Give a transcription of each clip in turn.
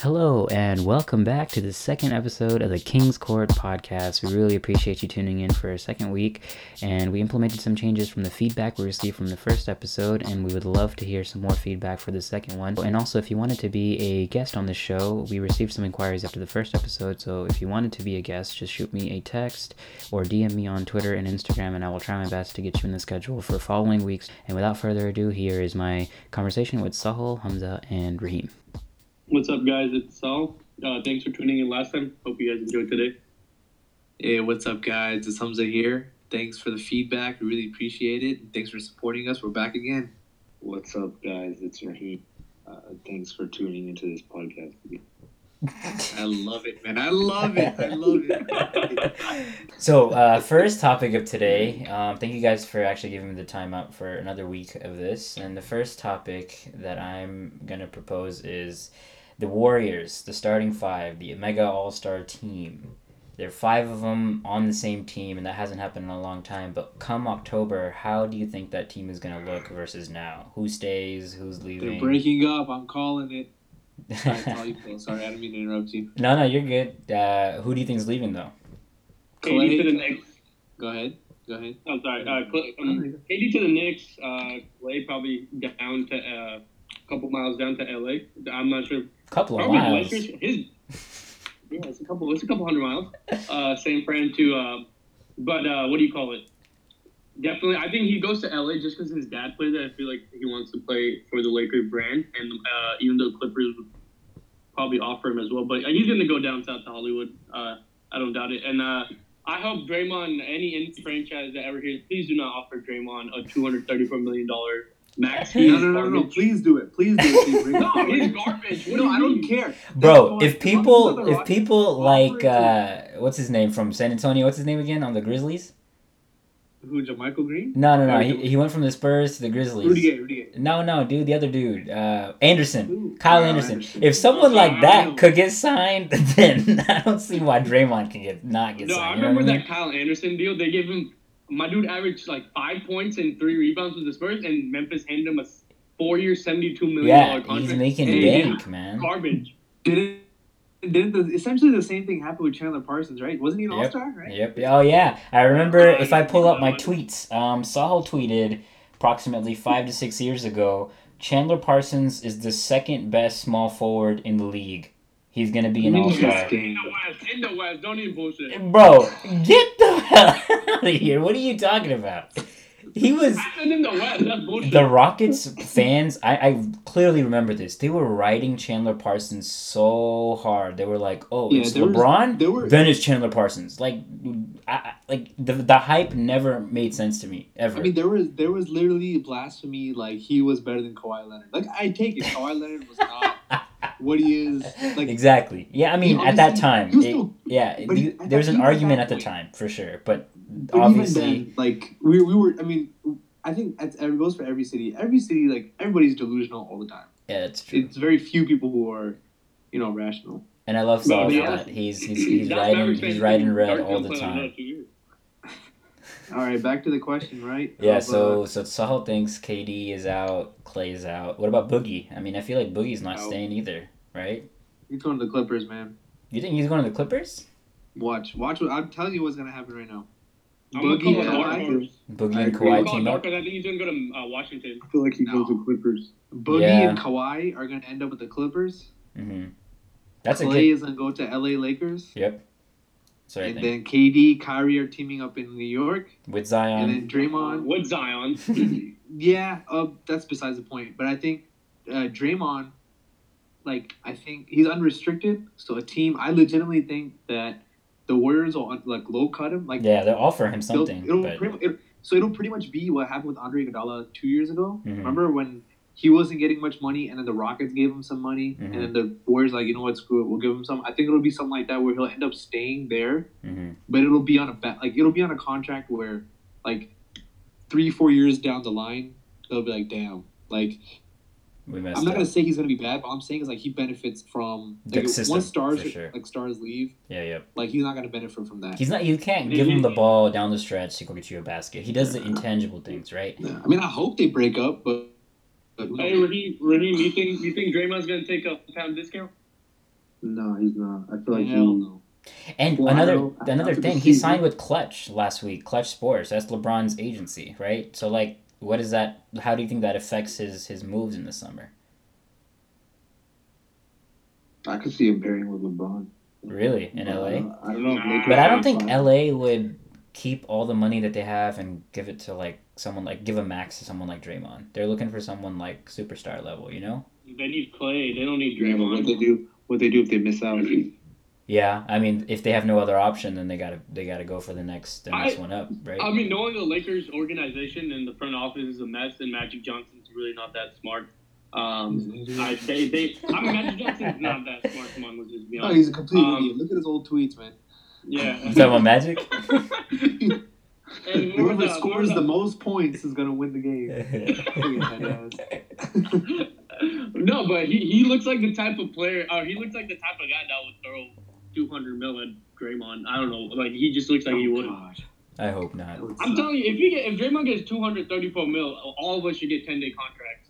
Hello, and welcome back to the second episode of the King's Court podcast. We really appreciate you tuning in for a second week, and we implemented some changes from the feedback we received from the first episode, and we would love to hear some more feedback for the second one. And also, if you wanted to be a guest on the show, we received some inquiries after the first episode, so if you wanted to be a guest, just shoot me a text or DM me on Twitter and Instagram, and I will try my best to get you in the schedule for following weeks. And without further ado, here is my conversation with Sahl, Hamza, and Rahim. What's up, guys? It's Sal. Uh, thanks for tuning in last time. Hope you guys enjoyed today. Hey, what's up, guys? It's Hamza here. Thanks for the feedback. We really appreciate it. Thanks for supporting us. We're back again. What's up, guys? It's Rahim. Uh, thanks for tuning into this podcast. I love it, man. I love it. I love it. So, uh, first topic of today. Um, thank you guys for actually giving me the time out for another week of this. And the first topic that I'm gonna propose is the Warriors, the starting five, the Mega All Star team. There are five of them on the same team, and that hasn't happened in a long time. But come October, how do you think that team is gonna look versus now? Who stays? Who's leaving? They're breaking up. I'm calling it. Sorry, call you, Sorry, I didn't mean to interrupt you. no, no, you're good. Uh, who do you think is leaving though? KD to the Knicks. Go ahead. Go ahead. I'm sorry. Uh, Clay, um, KD to the Knicks. Uh, Clay probably down to uh, a couple miles down to LA. I'm not sure. Couple of Probably miles. His. Yeah, it's a couple. It's a couple hundred miles. Uh, same friend to. Uh, but uh, what do you call it? Definitely, I think he goes to LA just because his dad plays there. I feel like he wants to play for the Lakers brand, and uh, even though Clippers would probably offer him as well, but he's going to go down south to Hollywood. Uh, I don't doubt it. And uh, I hope Draymond, any any franchise that ever hears, please do not offer Draymond a two hundred thirty-four million dollar max. No, No, no, no, no. Please do it. Please do it. Please bring it No, forward. he's garbage. No, I don't care. Bro, if people Talking about if people like uh what's his name from San Antonio, what's his name again on the Grizzlies? Who, Michael Green? No, no, no. He, he went from the Spurs to the Grizzlies. Rudy Gay, Rudy Gay. No, no, dude, the other dude, uh Anderson. Who? Kyle Kyle Anderson. Anderson. If someone like Kyle that could get signed, then I don't see why Draymond can get not get signed. No, I signed. you know what remember mean? that Kyle Anderson deal. They gave him my dude averaged like five points and three rebounds with the Spurs, and Memphis handed him a four-year, seventy-two million Yeah, dollar contract. he's making Hey, bank, man. garbage. Didn't didn't the, essentially the same thing happen with Chandler Parsons, right? Wasn't he an Yep. All Star, right? Yep. Oh yeah, I remember. Uh, If I pull up my tweets, um, Sahl tweeted approximately five to six years ago. Chandler Parsons is the second best small forward in the league. He's gonna be an all star. In the West, in the West, don't even bullshit. Bro, get the hell out of here! What are you talking about? He was in the West. That's bullshit. the Rockets fans. I, I clearly remember this. They were riding Chandler Parsons so hard. They were like, "Oh, Yeah, it's there was- LeBron." there were- then it's Chandler Parsons. Like, I, I- like the the hype never made sense to me ever. I mean, there was there was literally blasphemy. Like he was better than Kawhi Leonard. Like I take it, Kawhi Leonard was not what he is. Like exactly. Yeah, I mean, at that time, he it- still- yeah, but he- there was an argument at the point- time for sure. But But obviously, then, like we, we were. I mean, I think that's, it goes for every city. Every city, like everybody's delusional all the time. yeah, that's true. It's very few people who are, you know, rational. And I love No, Saul for yeah. that. He's he's he's That riding he's fan riding red all the time. Another two years. All right, back to the question, right? Yeah, Of, so uh, so Sahl thinks KD is out, Clay is out. What about Boogie? I mean, I feel like Boogie's not Out. staying either, right? he's going to the Clippers, man. You think he's going to the Clippers? Watch, watch. What I'm telling you, what's gonna happen right now. I'm Boogie, call Kawhi. Boogie I and Kawhi gonna call it team up. I think he's gonna go to uh, Washington. I feel like he No. goes to Clippers. Boogie Yeah. and Kawhi are gonna end up with the Clippers. hmm That's a Clay good. is gonna go to LA Lakers. Yep. Sorry, and then. KD, Kyrie are teaming up in New York, with Zion, and then Draymond. With Zion. yeah, uh, that's besides the point. But I think uh, Draymond, like, I think he's unrestricted. So a team, I legitimately think that the Warriors will like low cut him. Like, yeah, they'll offer him it'll- something, it'll but pretty, it, so it'll pretty much be what happened with Andre Iguodala two years ago. Mhm. Remember when he wasn't getting much money, and then the Rockets gave him some money, Mhm. and then the Warriors like, you know what, screw it, we'll give him some. I think it'll be something like that where he'll end up staying there Mhm. but it'll be on a ba- like it'll be on a contract where like three four years down the line they'll be like damn like I'm not up. gonna say he's gonna be bad but I'm saying is like he benefits from The like system, once stars sure. like stars leave Yeah, yeah. like he's not gonna benefit from that. He's not. You can't give him the ball down the stretch to go get you a basket. He does the intangible things, right? Yeah. I mean I hope they break up but, Hey, knows? Rahim, Rahim, you think you think Draymond's gonna take a pound discount? No, he's not. I feel like Hell he. no. And Well, another another thing, he signed with Clutch last week, Clutch Sports. That's LeBron's agency, right? So like, what is that? How do you think that affects his his moves in the summer? I could see him pairing with LeBron. Really, in But LA? don't- I don't know. If But I don't think. LA would keep all the money that they have and give it to like someone like give a max to someone like Draymond. They're looking for someone like superstar level, you know? They need Clay. They don't need Yeah, what they do, what they do if they miss out? Yeah, I mean, if they have no other option, then they gotta they gotta go for the next the next I- one up, right? I mean, knowing the Lakers organization and the front office is a mess, and Magic Johnson's really not that smart. Um, I, they, they, I mean, Magic Johnson's not that smart. Come on, let's just be No, honest. he's a complete Um, idiot. Look at his old tweets, man. Yeah. You talking about Magic? and Whoever the- scores the- the most points is gonna win the game. no, but he, he looks like the type of player, or he looks like the type of guy that would throw 200 mil at Draymond. I don't know. Like, he just looks like he would. God. I hope not. I'm suck. telling you, if you get if Draymond gets 234 mil, all of us should get 10 day contracts.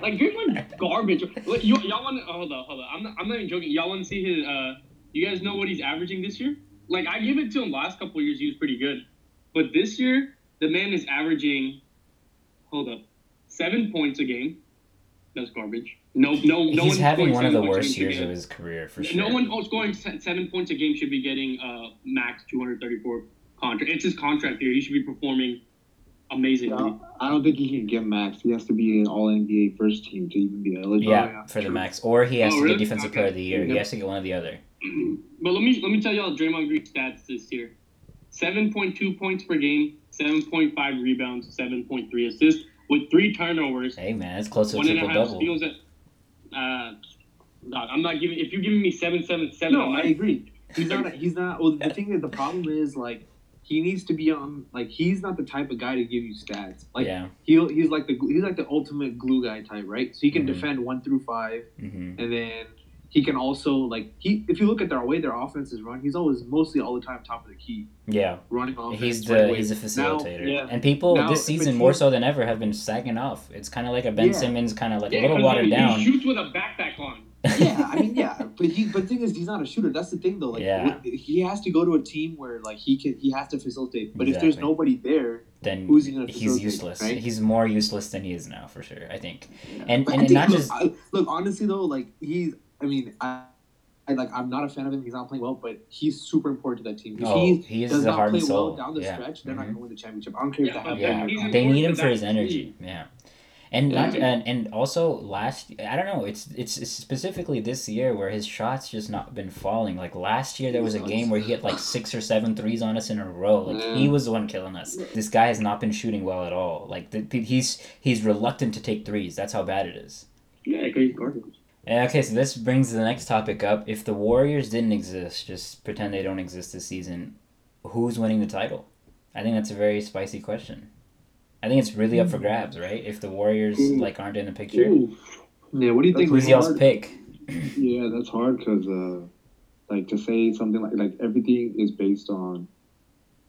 Like Draymond's garbage. Look, you, y'all want to hold on, hold on. I'm not, I'm not even joking. Y'all want to see his? Uh, you guys know what he's averaging this year? Like I give it to him last couple years, he was pretty good, but this year the man is averaging. Hold up, seven points a game. That's garbage. No, no, no. He's one having one of the worst years of his career for sure. No one oh, scoring se- seven points a game should be getting uh, max 234 contract. It's his contract year. He should be performing amazingly. I don't think he can get max. He has to be an All NBA first team to even be eligible. yeah, yeah, for the max, or he has Oh, to really? get defensive Okay. player of the year. He has to get one or the other. But let me let me tell y'all Draymond Green stats this year: seven point two points per game, seven point five rebounds, seven point three assists, with three turnovers, Hey man, it's close to a one and a triple half double. steals. At, uh, dog, I'm not giving. If you're giving me seven, seven, seven, No, I'm I not- agree. He's not. He's not. Well, the thing is, the problem is like he needs to be on. Like he's not the type of guy to give you stats. Like yeah. he he's like the he's like the ultimate glue guy type, right? So he can Mhm. defend one through five, hmm and then he can also like he. If you look at their way their offense is run, he's always mostly all the time top of the key Yeah, running offense. he's the away. he's a Now- facilitator, yeah. and people Now, this season more so than ever have been sagging off. It's kind of like a Ben Yeah. Simmons, kind of like Yeah, a little watered he, down. He shoots with a backpack on. yeah, I mean, yeah, but he, but the thing is, he's not a shooter. That's the thing, though. Like, Yeah. he has to go to a team where like he can, he has to facilitate. But if there's nobody there, then who's he gonna he's useless. right? He's more useless than he is now, for sure. I think. And- But and I think, not look, just- I, look, honestly though, like he's, I mean, I, I like, I'm not a fan of him. He's not playing well, but he's super important to that team. If Oh, he he is does a not heart play and well soul. down the Yeah. stretch, they're not Mhm. going to win the championship. I don't care if Yeah, they have. Yeah, Yeah, they need him for his energy. team. Yeah, and Yeah. not and, and also last I don't know it's, it's it's specifically this year where his shots just not been falling. Like last year there was a game where he hit like six or seven threes on us in a row. Like Yeah. he was the one killing us. This guy has not been shooting well at all. Like the, he's he's reluctant to take threes. That's how bad it is. Yeah, because he's garbage. And, Okay, so this brings the next topic up. If the Warriors didn't exist, just pretend they don't exist this season, who's winning the title? I think that's a very spicy question. I think it's really up for hmm. grabs, right? If the Warriors Ooh. like aren't in the picture, Ooh, Yeah, what do you think? who's That's y'all's pick? yeah, that's hard because, uh, like, to say something like like everything is based on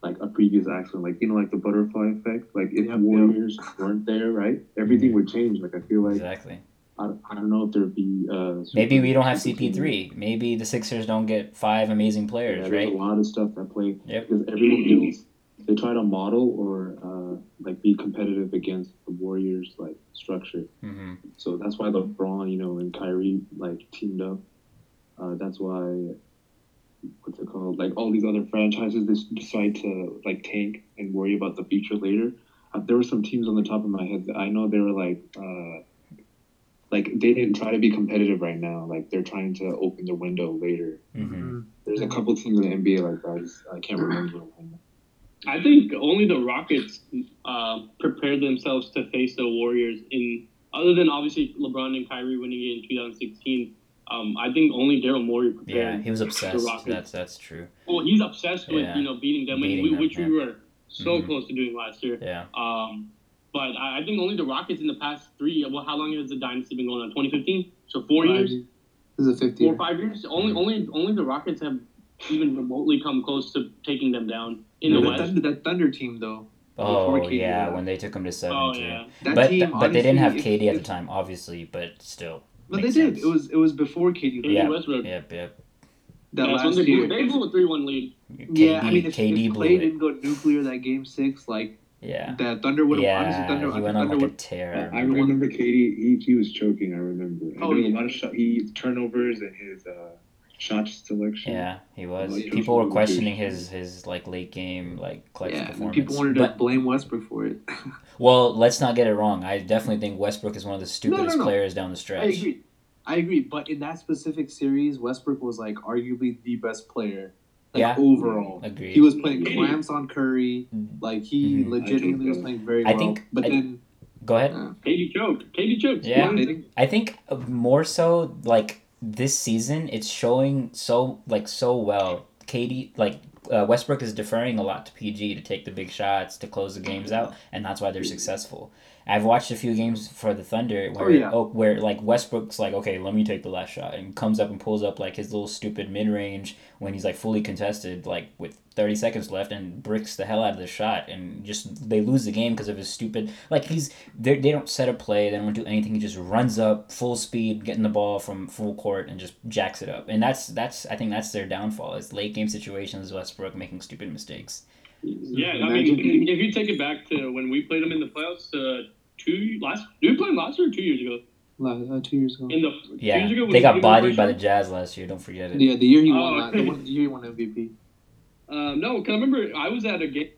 like a previous accident, like you know, like the butterfly effect. Like if Yep, Warriors weren't there, right, everything mm-hmm. would change. Like I feel like Exactly. I, I don't know if there'd be uh Maybe we don't have. CP3. Maybe the Sixers don't get five amazing players, there's right? a lot of stuff that play Yep. because everyone else they try to model or uh, like be competitive against the Warriors like structure. hmm So that's why LeBron, you know, and Kyrie like teamed up. Uh, that's why what's it called? Like all these other franchises, they decide to like tank and worry about the future later. Uh, there were some teams on the top of my head that I know they were like, uh, like they didn't try to be competitive right now. Like they're trying to open the window later. hmm There's a couple teams in the NBA like that. I, just, I can't remember. I think only the Rockets uh, prepared themselves to face the Warriors. In other than obviously LeBron and Kyrie winning it in 2016, um, I think only Daryl Morey Yeah, prepared. he was obsessed. Rockets. That's that's true. Well, he's obsessed with Yeah. you know beating them, Beating and we, them, which yeah. we were so Mhm. close to doing last year. Yeah. Um, but I, I think only the Rockets in the past three. Well, how long has the dynasty been going on? 2015. So four years, This is a fifth four or five years. Only, only, only the Rockets have even remotely come close to taking them down in Yeah, the that, West. Thunder, that Thunder team though. Oh Before KD, yeah, yeah. when they took him to seven Oh too. yeah. That But team, but they didn't have KD at the time, obviously. But still, But Makes they did. sense. It was it was before KD. left. Yeah. Yeah, Westbrook. yep, yep. That That's when last they year. blew, they blew a three-one lead. yeah, I mean, if, KD if blew Clay it. didn't go nuclear that game six, like Yeah, the Thunder would have honestly yeah, Thunder, he went on Thunder like a would, tear. I remember KD. He, he was choking. I remember. And Oh, there was yeah. a lot of shot. He turnovers and his uh, shot selection. Yeah, he was. Like, People were questioning his his like late game like clutch yeah, and performance. people wanted but to blame Westbrook for it. well, let's not get it wrong. I definitely think Westbrook is one of the stupidest no. players down the stretch. I agree. I agree, but in that specific series, Westbrook was like arguably the best player. Like Yeah. overall. Agreed. He was playing clamps on Curry. Like he Mhm. legitimately I was playing very I well. think- but I- then Go ahead. uh, KD choked. KD choked. Yeah. I think I think uh, more so like this season, it's showing so like so well. KD like uh, Westbrook is deferring a lot to PG to take the big shots to close the games out, and that's why they're successful. I've watched a few games for the Thunder where Oh, yeah. oh, where like Westbrook's like okay, let me take the last shot, and comes up and pulls up like his little stupid mid range when he's like fully contested, like with thirty seconds left, and bricks the hell out of the shot, and just they lose the game because of his stupid like he's they they don't set a play, they don't do anything. He just runs up full speed, getting the ball from full court, and just jacks it up. And that's that's I think that's their downfall is late game situations. Westbrook making stupid mistakes. Yeah, I mean, if you take it back to when we played them in the playoffs, uh, two last, did we play them last year or two years ago? last, uh, two years ago. In the Yeah, years ago, they got bodied by the? Jazz last year. Don't forget it. Yeah, the year he Oh, won, la- the, okay. the year he won MVP. Um, no, because I remember I was at a game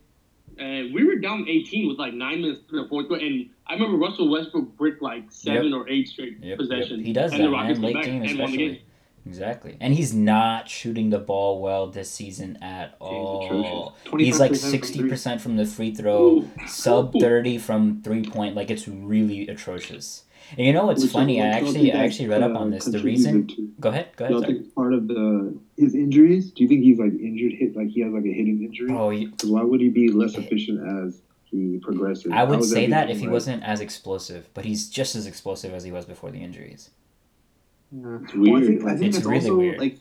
and we were down 18 with like nine minutes in the fourth quarter, and I remember Russell Westbrook bricked like seven or eight straight Yep, yep. possessions. He does and that, the Rockets man. Late back game, and won the especially. Exactly, and he's not shooting the ball well this season at all. He's like 60% from sixty three. percent from the free throw, Ooh. sub 30 from three point. Like it's really atrocious. And you know what's Which- funny? I actually I actually read up uh, on this. The reason. to- Go ahead. Go ahead. Sorry. part of the his injuries? Do you think he's like injured? Hit like he has like a hitting injury? Oh, Because why would he be less efficient as he progresses? I would say that if he like- wasn't as explosive, but he's just as explosive as he was before the injuries. Yeah. It's Well, I think I think It's it's, really also weird. like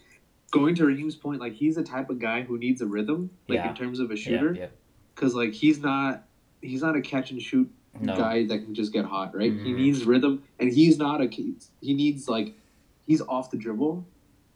going to Rahim's point. Like he's the type of guy who needs a rhythm, like Yeah. in terms of a Yeah, shooter, yeah. because like he's not he's not a catch and shoot No. guy that can just get hot, right? He Mhm. needs rhythm, and he's not a he needs like he's off the dribble.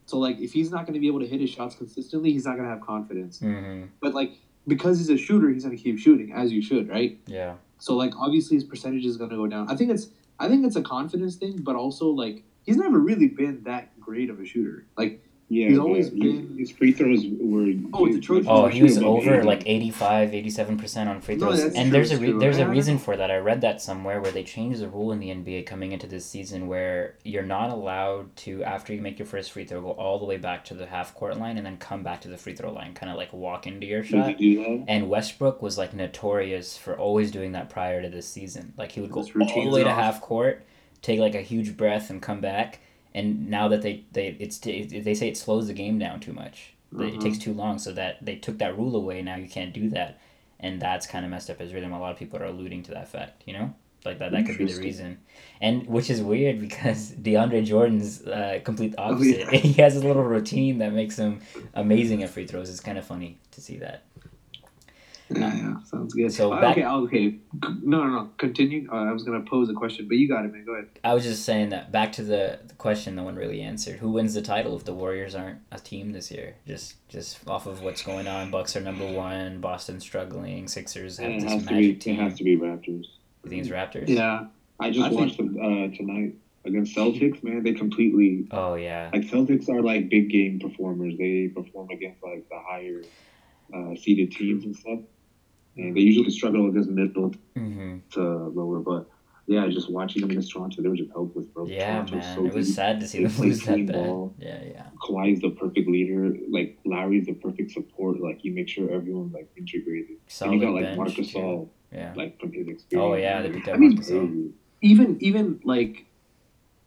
So like if he's not going to be able to hit his shots consistently, he's not going to have confidence. hmm But like because he's a shooter, he's going to keep shooting as you should, right? Yeah. So like obviously his percentage is going to go down. I think it's I think it's a confidence thing, but also like he's never really been that great of a shooter. Like yeah, he's always he- been- his free throws were. Oh, it's atrocious. Oh, he was over 80. like 85, 87% on free throws. that's and true, there's a re- there's a reason for that. I read that somewhere where they changed the rule in the NBA coming into this season where you're not allowed to after you make your first free throw go all the way back to the half court line and then come back to the free throw line, kind of like walk into your Did shot. do that? And Westbrook was like notorious for always doing that prior to this season. Like he would go His all the routines way to off. half court, take like a huge breath, and come back. And now that they they it's they say it slows the game down too much. That It takes too long, so that they took that rule away. Now you can't do that, and that's kind of messed up his rhythm. A lot of people are alluding to that fact. You know, like that that could be the reason. And which is weird because DeAndre Jordan's uh, complete Oh, opposite. yeah. he has a little routine that makes him amazing at free throws. It's kind of funny to see that. Yeah, yeah, sounds good. So Uh, back- okay, okay, no, no, no. Continue. Uh, I was gonna pose a question, but you got it, man. Go ahead. I was just saying that back to the, the question no one really answered. Who wins the title if the Warriors aren't a team this year? Just just off of what's going on. Bucks are number one. Boston struggling. Sixers have It this has to be. magic It has to be Raptors. You think it's Raptors? Yeah, I just I think- watched them uh, tonight against Celtics. Man, they completely Oh yeah. like Celtics are like big game performers. They perform against like the higher uh, seeded teams and stuff, and they usually struggle against middle hmm to lower. But yeah, just watching them against Toronto, they were just helpless, bro. Yeah, Toronto's man. so it was deep. sad to see They them play lose that bad. ball. Yeah, yeah. Kawhi's the perfect leader. Like Lowry's the perfect support. Like he makes sure everyone like integrated. Solid and you got like bench. Marcus too. All, Yeah. like from his experience. Oh yeah, they picked up I mean, Gasol. Even even like,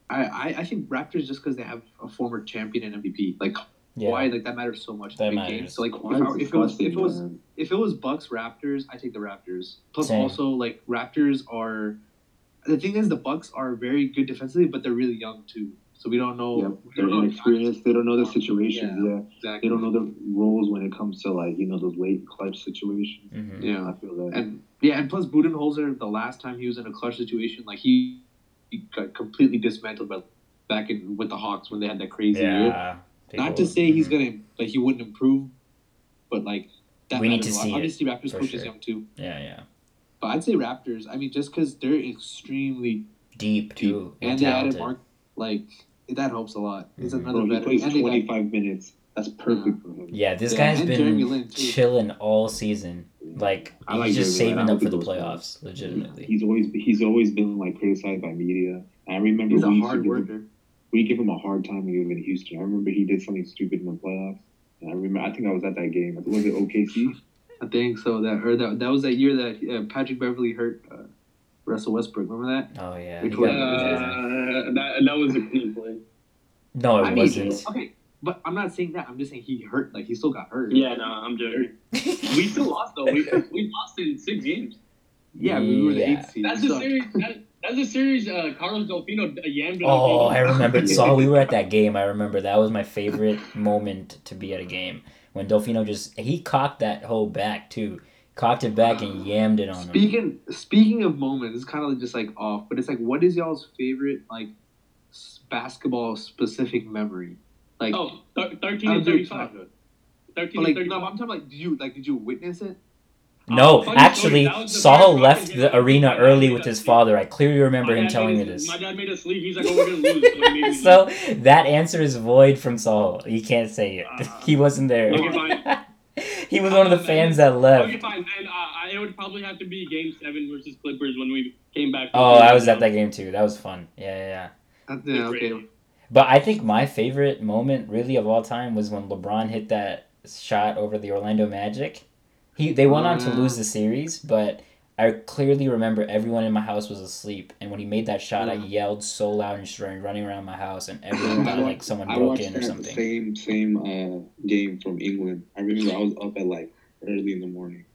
I I, I think Raptors just because they have a former champion and MVP, like Yeah. why like that matters so much. That in big games. matters. So like if, I, if it was if it was if it was Bucks Raptors, I take the Raptors. Plus Same. also like Raptors are the thing is the Bucks are very good defensively, but they're really young too. So we don't know. Yeah, we they're don't know inexperienced. They don't know the situations. Yeah. Yeah. exactly. They don't know the roles when it comes to like you know those late clutch situations. hmm Yeah. I feel that. And yeah, and plus Budenholzer, the last time he was in a clutch situation, like he, he got completely dismantled by back in with the Hawks when they had that crazy year. Yeah. Not to say he's gonna like he wouldn't improve, but like that We need matters to a lot. see it, Obviously, Raptors for coach is sure. young too, Yeah, yeah. but I'd say Raptors. I mean, just because they're extremely Deep too. and And they added talented. Marc, like that helps a lot. He's Mhm. another Bro, he veteran. plays And they got- 25 minutes. That's perfect for him. Yeah, this Yeah, guy's and Jeremy been chilling all season. Like I like he's just Jeremy saving I up for the he playoffs, legitimately. He's always he's always been like criticized by media. I remember he's a we used to hard give him- worker. We give him a hard time when he was in Houston. I remember he did something stupid in the playoffs. And I remember I think I was at that game. Was it OKC? I think so. That or that that was that year that uh, Patrick Beverley hurt uh, Russell Westbrook. Remember that? Oh yeah. Which he Uh, that that was a clean play. no, it I mean, wasn't. okay, but I'm not saying that. I'm just saying he hurt. Like he still got hurt. Yeah, no, I'm joking. We still lost though. We, we lost in six games. Yeah, we were the Yeah. eighth seed. That's We the series. That, that's a series. Uh, Carlos Delfino uh, yammed it Oh, I remember. Yeah. Saul, we were at that game. I remember that was my favorite moment to be at a game when Delfino just he cocked that whole back too, cocked it back and yammed it on him. Speaking speaking of moments, it's kind of just like off, but it's like, what is y'all's favorite like basketball specific memory? Like, Oh, thir- 13 and of 35. 13 but like and no, I'm talking like, did you like did you witness it? No, Oh, actually, story, that was the Saul left the game. arena early with his father. I clearly remember him telling me this. My dad made us sleep. He's like, "Oh, we're gonna lose." So, he made me leave. So that answer is void from Saul. He can't say it. Uh, he wasn't there. okay, fine. he was one of the fans that Okay, left. fine. And uh, I- it would probably have to be Game Seven versus Clippers when we came back. from Oh, three I was at that game too. That was fun. Yeah, yeah, yeah. Yeah, Great. okay. But I think my favorite moment, really of all time, was when LeBron hit that shot over the Orlando Magic. He they went on to Mm. lose the series, but I clearly remember everyone in my house was asleep, and when he made that shot, I Mm. yelled so loud and started running around my house, and everyone thought wa- like someone I broke watched in or that something. same same uh, game from England. I remember I was up at like early in the morning.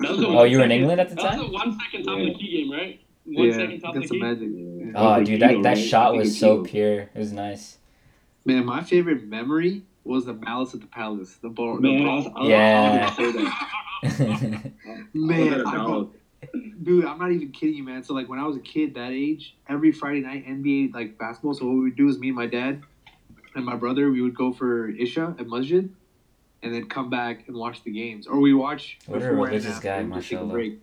That was the Oh, one you were in second- England at the That was time? the one second top of the key game, right? One yeah, second top of the against key. Magic. Yeah. Yeah. Oh, dude, that, that right? shot was so Tito. pure. It was nice. Man, my favorite memory was the Malice at the Palace. The ball. Man, the I was. I was, Yeah. I was gonna say that. Man, I was at a I Dallas. Dude, I'm not even kidding you, man. So like when I was a kid that age, every Friday night NBA like basketball. So what we would do is me and my dad and my brother, we would go for Isha at Masjid, and then come back and watch the games, or we watch What a before and religious after, guy, and just take a mashallah. break.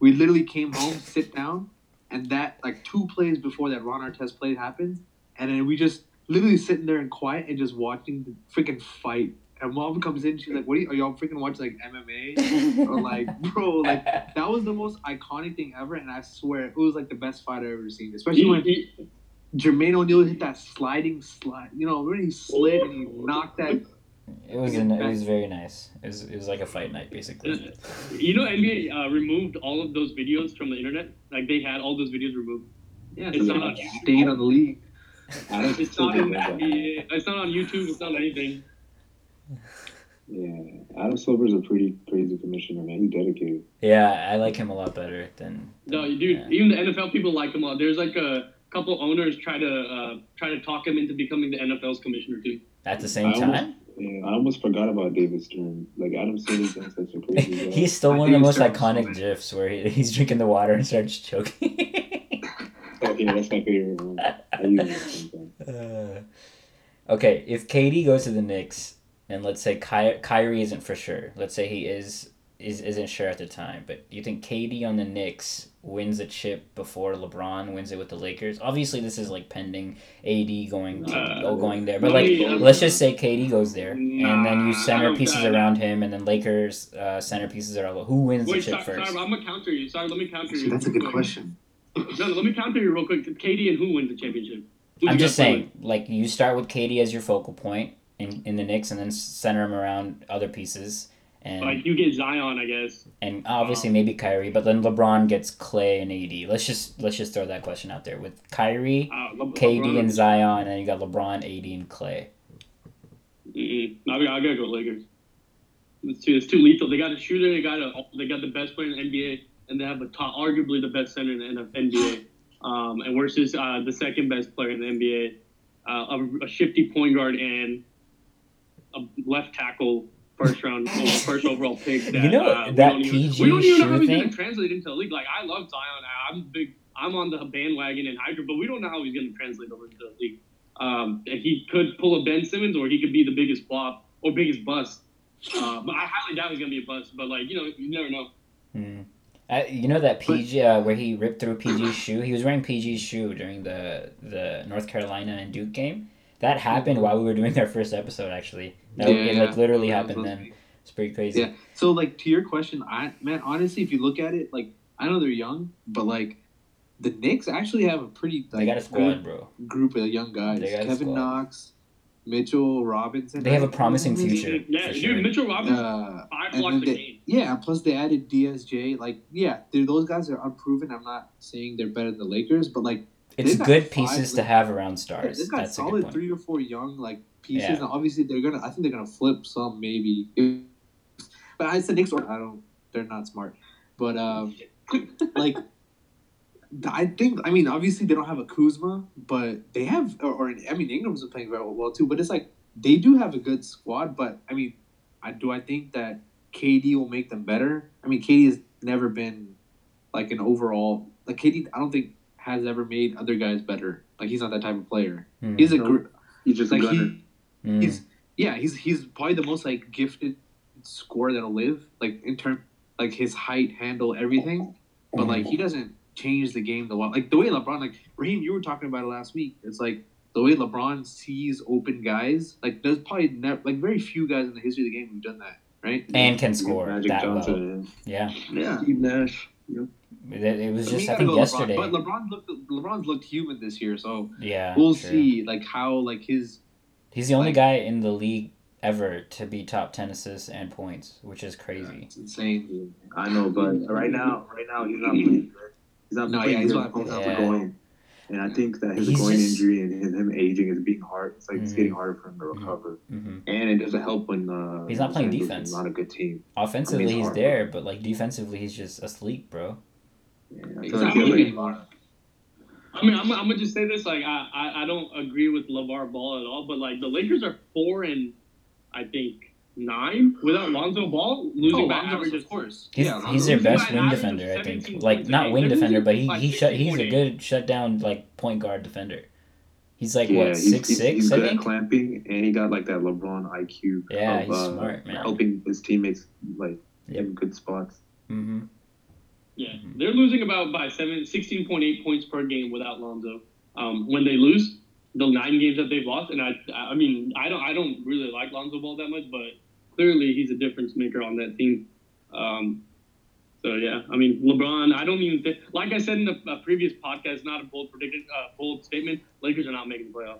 We literally came home, sit down, and that like two plays before that Ron Artest play happens, and then we just literally sitting there in quiet and just watching the freaking fight. And mom comes in, she's like, "What are, you, are y'all freaking watch like MMA?" or like, bro, like that was the most iconic thing ever, and I swear it was like the best fight I've ever seen. Especially when Jermaine O'Neal hit that sliding slide. You know, when he slid and he knocked that. It was an, it was very nice. It was, it was like a fight night basically. You know, NBA uh, removed all of those videos from the internet. Like they had all those videos removed. Yeah, It's not on. stayed on the league. It's not on. NBA, It's not on YouTube. It's not anything. Yeah, Adam Silver's a pretty crazy commissioner, man. He's dedicated. Yeah, I like him a lot better than. No, than- dude. yeah. Even the NFL people like him a lot. There's like a couple owners try to uh, try to talk him into becoming the NFL's commissioner too. At the same I almost- time, Yeah, I almost forgot about David Stern. Like Adam Silver's done such a crazy job. he's still I one of the most Sterling's so iconic bad. gifs where he, he's drinking the water and starts choking. Oh, yeah, that's my favorite one. I use it sometimes. Uh, okay, if KD goes to the Knicks, and let's say Ky- Kyrie isn't for sure, let's say he is is isn't sure at the time, but you think KD on the Knicks wins a chip before LeBron wins it with the Lakers? Obviously, this is like pending AD going to Uh, oh, going there, but let like me- let's just say KD goes there, and then you Nah, I center pieces nah, nah. around him, and then Lakers uh, center pieces are who wins Wait, the chip sorry, first? sorry, I'm gonna counter you. Sorry, let me counter you. See, that's a good quick. question. No, let me counter you real quick. KD and who wins the championship? Who I'm just guys play saying, like you start with KD as your focal point in, in the Knicks, and then center him around other pieces, and? Like you get Zion, I guess. and obviously maybe Kyrie, but then LeBron gets Clay and AD. Let's just let's just throw that question out there with Kyrie, Uh, Le- KD, LeBron- and Zion, and then you got LeBron, AD, and Clay. Mm-mm. I, I gotta go Lakers. It's too, it's too lethal. They got a shooter. They got a they got the best player in the NBA, and they have a top, arguably the best center in the NBA. Um, and versus uh, the second best player in the NBA, uh, a, a shifty point guard and a left tackle, first round, first overall pick. That, You know, uh, we that don't even- PG We don't even know how he's gonna translate into the league. Like I love Zion. I'm big. I'm on the bandwagon in Hydra, but we don't know how he's gonna translate over into the league. Um, and he could pull a Ben Simmons, or he could be the biggest flop or biggest bust. Uh, but I highly doubt he's gonna be a bust. But like you know, you never know. Hmm. Uh, you know that PG uh, where he ripped through PG's shoe. He was wearing PG's shoe during the the North Carolina and Duke game. That happened while we were doing our first episode. Actually, that, it like literally Yeah, happened then. to. It's pretty crazy. Yeah. So like to your question, I man, honestly, if you look at it, like I know they're young, but like the Knicks actually have a pretty like they got a good squad, bro. group of young guys. They got a Kevin squad. Knox, Mitchell Robinson. They have a promising future. Yeah, for dude, sure. Mitchell Robinson Uh, five and blocks a game. yeah, plus they added DSJ. Like, yeah, dude, those guys are unproven. I'm not saying they're better than the Lakers, but like, It's they've good five, pieces to like- have around yeah, stars. they've got That's a good solid point. three or four young like pieces. Yeah. And obviously, they're gonna. I think they're gonna flip some maybe. But I said Knicks. I don't. They're not smart. But um, like. I think I mean obviously they don't have a Kuzma, but they have or, or I mean Ingram's playing very well too. But it's like they do have a good squad. But I mean, I do I think that KD will make them better. I mean KD has never been like an overall like KD. I don't think has ever made other guys better. Like he's not that type of player. Hmm. He's a No. gr- He's just like a gunner. he Mm. he's yeah he's he's probably the most like gifted scorer that'll live like in term like his height handle everything but like he doesn't change the game the way like the way lebron like rahim you were talking about it last week it's like the way lebron sees open guys like there's probably never like very few guys in the history of the game who've done that right and can score Magic that well. Johnson. Yeah, yeah Steve Nash. Yep. it, it was I mean, just you I gotta think yesterday. LeBron. but lebron looked lebron's looked human this year so yeah, we'll true. see like how like his He's the only like- guy in the league ever to be top ten assists and points, which is crazy. it's insane I know, but right now, right now he's not playing. He's not No, playing yeah, he's good. not- he's not He's playing. going. And I think that his He's groin just- injury and his, him aging is being hard. It's like it's Mhm. getting harder for him to Mhm. recover. hmm And it doesn't help when uh, He's not playing defense. is Not a good team. Offensively, I mean, he's hard, there, but like defensively, he's just asleep, bro. Yeah, I feel not like he'll, moving like, anymore. I mean, I'm, I'm gonna just say this: like, I, I, I don't agree with LaVar Ball at all, but like the Lakers are four and I think nine without Lonzo Ball losing Oh, by Lonzo's, averages. of course. He's, yeah, he's their best wing defender, I think. Like not wing defender, but he he shut. He's a 16.8. good shutdown like point guard defender. He's like yeah, what he's, six he's, six, he's I good at clamping, and he got like that LeBron IQ. Yeah, of, he's uh, smart, man. Helping his teammates like Yep. in good spots. Mm-hmm. Yeah, Mhm. they're losing about by seven, 16.8 points per game without Lonzo. Um, when they lose, the nine games that they've lost, and I, I mean, I don't, I don't really like Lonzo Ball that much, but clearly he's a difference maker on that team. Um, so yeah, I mean, LeBron, I don't even think, like I said in the uh, previous podcast, not a bold prediction, uh, bold statement. Lakers are not making the playoffs.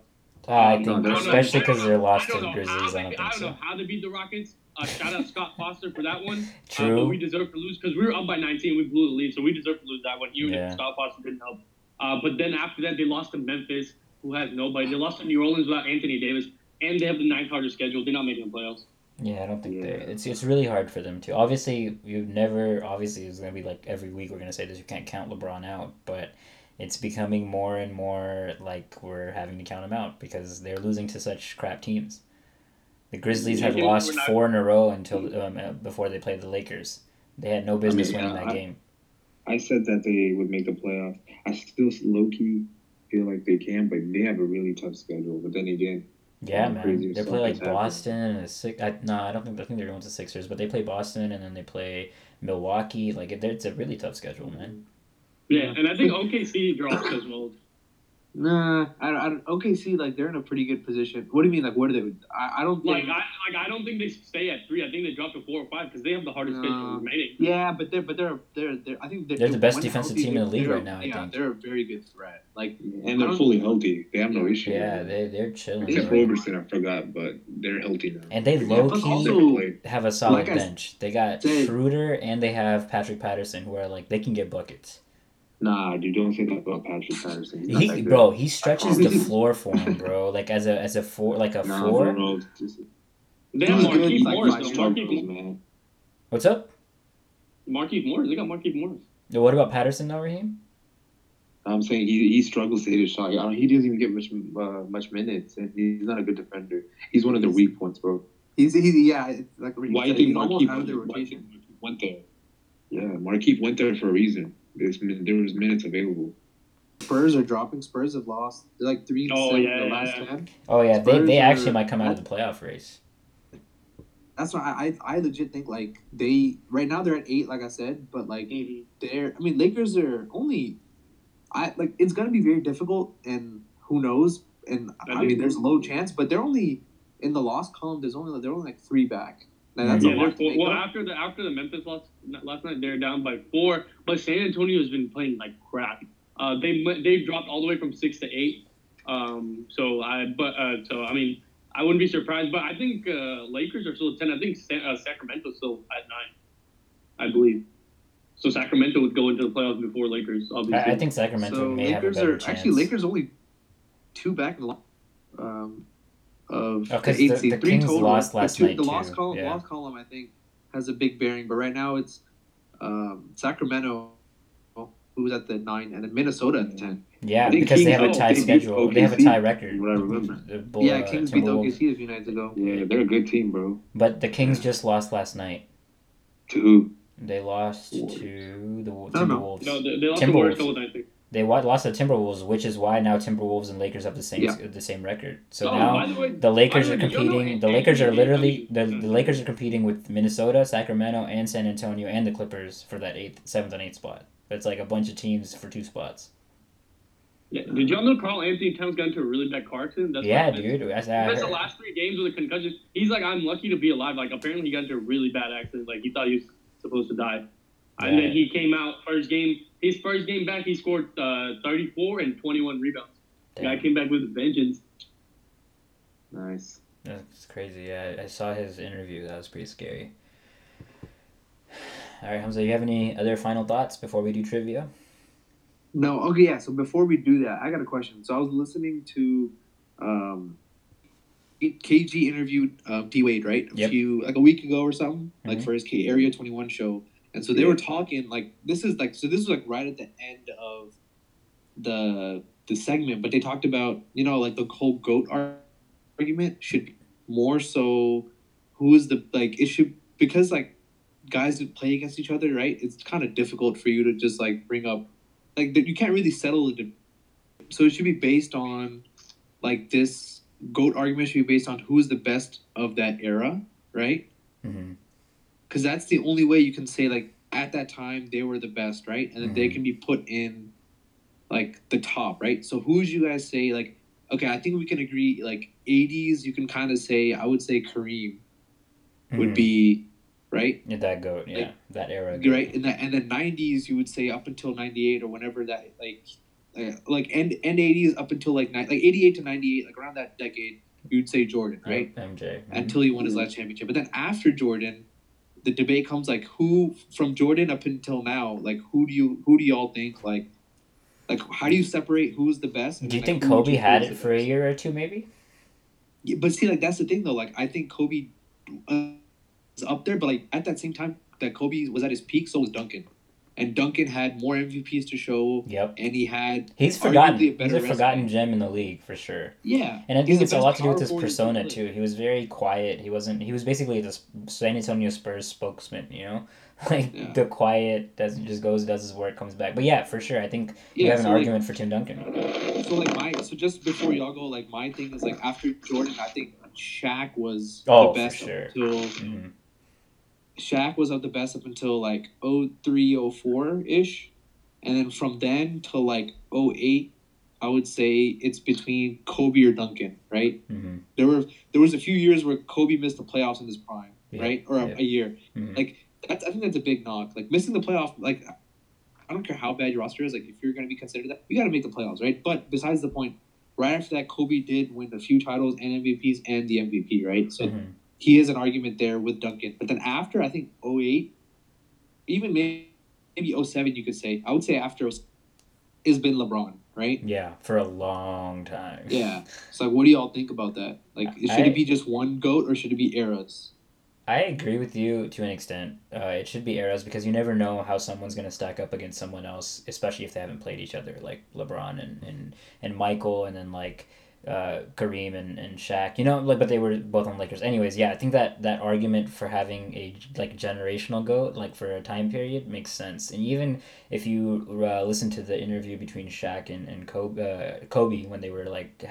I Um, think, I don't know. especially I don't because they're lost I to don't the know how Grizzlies. they- I don't I don't know how to beat the Rockets. Uh, shout out Scott Foster for that one. Uh, but True. we deserve to lose because we were up by 19. We blew the lead, so we deserve to lose that one. Even Yeah. if Scott Foster didn't help. Uh, but then after that, they lost to Memphis, who has nobody. They lost to New Orleans without Anthony Davis, and they have the ninth hardest schedule. They're not making the playoffs. Yeah, I don't think they. It's it's really hard for them to. Obviously, you never. Obviously, it's gonna be like every week we're gonna say this. You can't count LeBron out, but it's becoming more and more like we're having to count him out because they're losing to such crap teams. The Grizzlies have Yeah, lost not- four in a row until um, uh, before they played the Lakers. They had no business yeah, winning that I- game. I said that they would make the playoffs. I still low key feel like they can, but they have a really tough schedule. But then again, Yeah, man. They play like has happened. Boston and the six. I, no, I don't think. I think they're going to Sixers, but they play Boston and then they play Milwaukee. Like it, it's a really tough schedule, man. Yeah, and I think OKC drops as well. Nah, I, I don't. OKC like they're in a pretty good position. What do you mean? Like, what are they? I, I don't think, Like think. I, like I don't think they stay at three. I think they drop to four or five because they have the hardest schedule No. remaining. yeah, but they're but they're they're, they're I think they're, They're the best defensive healthy, team in the league right now, I yeah, think. they're a very good threat. Like, and they're fully healthy. They have no issue. Yeah, they they're chilling. Except for man. Roberson, I forgot, but they're healthy now. And they Yeah, low plus key also- have a solid like I bench. They got said- Schroeder and they have Patrick Patterson, who are like they can get buckets. Nah, dude, don't say that about Patrick Patterson. He's He, bro, he stretches the floor for him, bro. Like as a as a four, like a Nah, four. bro, just- They have Markieff like, Morris. five though. years Markieff, man. What's up? Markieff Morris. They got Markieff Morris. What about Patterson though, Rahim? I'm saying he, he struggles to hit his shot. I don't, he doesn't even get much uh, much minutes, and he's not a good defender. He's one of the weak points, bro. he's he's yeah, it's like Why do you think Markieff out of the went, why do you rotation. think Markieff went there? Yeah, Markieff went there for a reason. There's, there was minutes available. Spurs are dropping. Spurs have lost. They're like three and Oh, seven yeah, in the yeah, last yeah. ten. Oh yeah, they, Spurs they actually are- might come out of the playoff race. That's why I, I I legit think like they right now they're at eight, like I said, but like Mhm. they're I mean Lakers are only I like it's gonna be very difficult and who knows and I I, mean there's low chance, but they're only in the loss column. There's only they're only like three back. Now, that's Yeah, a they're lot four, well after the after the Memphis loss last night, they're down by four. But San Antonio has been playing like crap. Uh, they went- they dropped all the way from six to eight. Um, so I but uh, so I mean I wouldn't be surprised. But I think uh, Lakers are still at ten. I think Sa- uh, Sacramento's still at nine. I believe. So Sacramento would go into the playoffs before Lakers. Obviously. I, I think Sacramento So may have a Lakers better are chance. actually Lakers only two back in the lo- um of Oh, 'cause the eight the- seed. the Three Kings total. lost The last two- night, The too. loss column, Yeah. loss column, I think, has a big bearing. But right now it's um, Sacramento, who's at the nine, and then Minnesota at the ten. Yeah, I think because they have a oh, tie they beat schedule. They have a tie record. What I remember. Bull, yeah, uh, Kings beat the OKC a few nights ago. Yeah, they're a good team, bro. But the Kings just lost last night. To who? They lost Warriors. to the No, no. Timberwolves. no, they, they lost Timberwolves. to Warriors I think. They wa- lost the Timberwolves, which is why now Timberwolves and Lakers have the same Yeah. the same record. So Oh, now the way, the Lakers are the way, did y'all know competing. The Lakers are literally the, the mm-hmm. Lakers are competing with Minnesota, Sacramento, and San Antonio, and the Clippers for that eighth, seventh, and eighth spot. It's like a bunch of teams for two spots. Yeah. Did y'all know Karl-Anthony Towns got into a really bad car accident? That's yeah, what it is. dude. That's, uh, He I the last three games with a concussion. He's like, I'm lucky to be alive. Like, apparently, he got into a really bad accident. Like, he thought he was supposed to die. And then he came out first game. His first game back, he scored uh, 34 and 21 rebounds. The guy came back with a vengeance. Nice. that's crazy. Yeah, I saw his interview. That was pretty scary. All right, Hamza, do you have any other final thoughts before we do trivia? No, okay, yeah. So before we do that, I got a question. So I was listening to um, KG interviewed um, D Wade, right? A Yep. few like a week ago or something, like Mhm. for his K Area Twenty One show, and so they were talking like this is like so this was like right at the end of the the segment, but they talked about you know like the whole goat argument should more so who is the like it should because like guys that play against each other, right? It's kind of difficult for you to just like bring up like you can't really settle it. So it should be based on like this goat argument should be based on who's the best of that era, right? Mm-hmm. Because that's the only way you can say like at that time they were the best, right? And then they Mhm. can be put in like the top, right? So who would you guys say like? Okay, I think we can agree. Like '80s, you can kind of say I would say Kareem would be right. Yeah, that goat. Yeah, Like, that era. Goat. right. And the and the nineties you would say up until ninety eight or whenever that like uh, like end end eighties up until like ni- like eighty eight to ninety eight, like around that decade, you'd say Jordan, right? Yep, MJ. Mhm. Until he won his last championship. But then after Jordan, the debate comes like who from Jordan up until now, like who do you who do y'all think like like how do you separate who's the best? Do you like, think Kobe had it it is the for a year or two, maybe? Yeah, but see, like that's the thing though. Like I think Kobe uh, is up there, but like at that same time that Kobe was at his peak, so was Duncan, and Duncan had more MVPs to show, Yep. and he had He's forgotten. a He's a forgotten gem in the league for sure. yeah. And I think it's a lot to do with his persona too. He was very quiet. He wasn't. He was basically the San Antonio Spurs spokesman. You know, like Yeah. the quiet doesn't just goes, does his work, comes back. But yeah, for sure, I think you Yeah, have an like- argument for Tim Duncan. So like my so just before y'all go, like my thing is like after Jordan, I think Shaq was Oh, the best sure. until Mhm. Shaq was up the best up until like 03, 04 ish, and then from then to like 08, I would say it's between Kobe or Duncan, right? Mhm. There were there was a few years where Kobe missed the playoffs in his prime, Yeah, right, or a, yeah. a year. Mhm. Like that's I think that's a big knock. Like missing the playoff, like I don't care how bad your roster is. Like if you're going to be considered that, you got to make the playoffs, right? But besides the point, right after that, Kobe did win a few titles and MVPs and the MVP, right? So Mhm. He is an argument there with Duncan. But then after I think 08, even maybe maybe 07, you could say I would say after 07 has been LeBron, right? Yeah, for a long time. Yeah. So like, what do y'all think about that? Like, should I- it be just one goat or should it be eras? I agree with you to an extent. Uh, it should be eras because you never know how someone's going to stack up against someone else, especially if they haven't played each other, like LeBron and, and, and Michael, and then like uh, Kareem and, and Shaq. You know, like but they were both on Lakers. Anyways, yeah, I think that that argument for having a like generational goat like for a time period makes sense. And even if you uh, listen to the interview between Shaq and and Kobe, uh, Kobe when they were like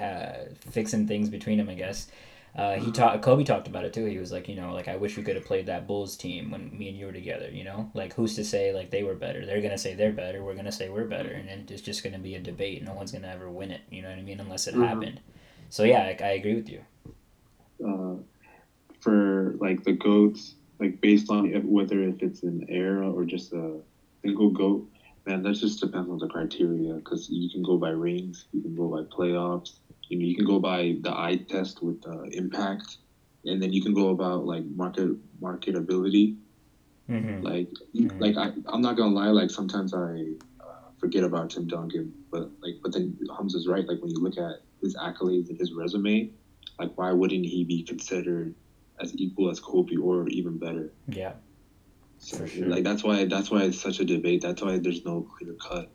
fixing things between them, I guess. Uh, he talked. Kobe talked about it too. He was like, you know, like I wish we could have played that Bulls team when me and you were together. You know, like who's to say like they were better? They're gonna say they're better. We're gonna say we're better, and then it's just gonna be a debate. No one's gonna ever win it. You know what I mean? Unless it Mhm. happened. So yeah, I, I agree with you. uh, for like the goats, like based on whether if it's an era or just a single goat, man, that just depends on the criteria. Because you can go by rings, you can go by playoffs, you know, you can go by the eye test with uh, impact, and then you can go about like market marketability. Mm-hmm. Like, Mhm. like I, I'm not gonna lie. Like sometimes I uh, forget about Tim Duncan, but like, but then Hamza's right. Like when you look at his accolades and his resume, like why wouldn't he be considered as equal as Kobe or even better? Yeah. So, sure. Like that's why that's why it's such a debate. That's why there's no clear cut.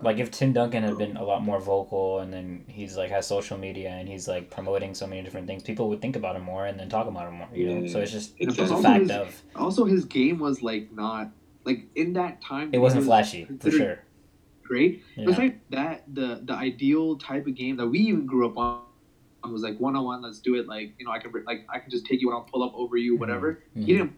Like if Tim Duncan had been a lot more vocal, and then he's like has social media, and he's like promoting so many different things, people would think about him more, and then talk about him more. You know. Yeah. So it's just It's it's a fact his- of Also, his game was like not like in that time. it wasn't was flashy for sure. Great. It was like that the the ideal type of game that we even grew up on was like one on one. Let's do it. Like you know, I can like I can just take you and I'll pull up over you, whatever. Mhm. He didn't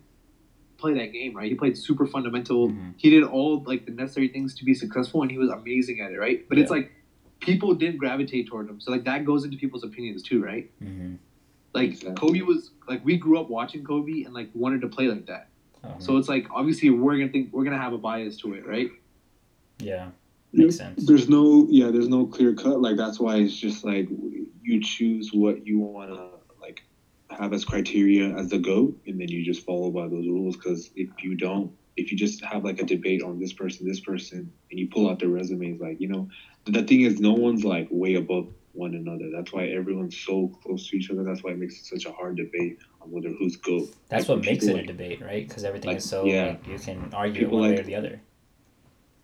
play that game right. He played super fundamental. Mhm. He did all like the necessary things to be successful, and he was amazing at it. Right. But it's like people didn't gravitate toward him, so like that goes into people's opinions too, right? Mhm. Like Exactly. Kobe was like we grew up watching Kobe and like wanted to play like that. Um, So it's like obviously we're gonna think we're gonna have a bias to it, right? yeah, makes sense. There's no yeah, there's no clear cut. Like that's why it's just like you choose what you want to like have as criteria as the goat, and then you just follow by those rules. Because if you don't, if you just have like a debate on this person, this person, and you pull out their resumes, like you know, the thing is, no one's like way above one another. That's why everyone's so close to each other. That's why it makes it such a hard debate on whether who's goat. That's Like, what makes it people a debate, right? Because everything like, is so yeah. like you can argue one way like- or the other.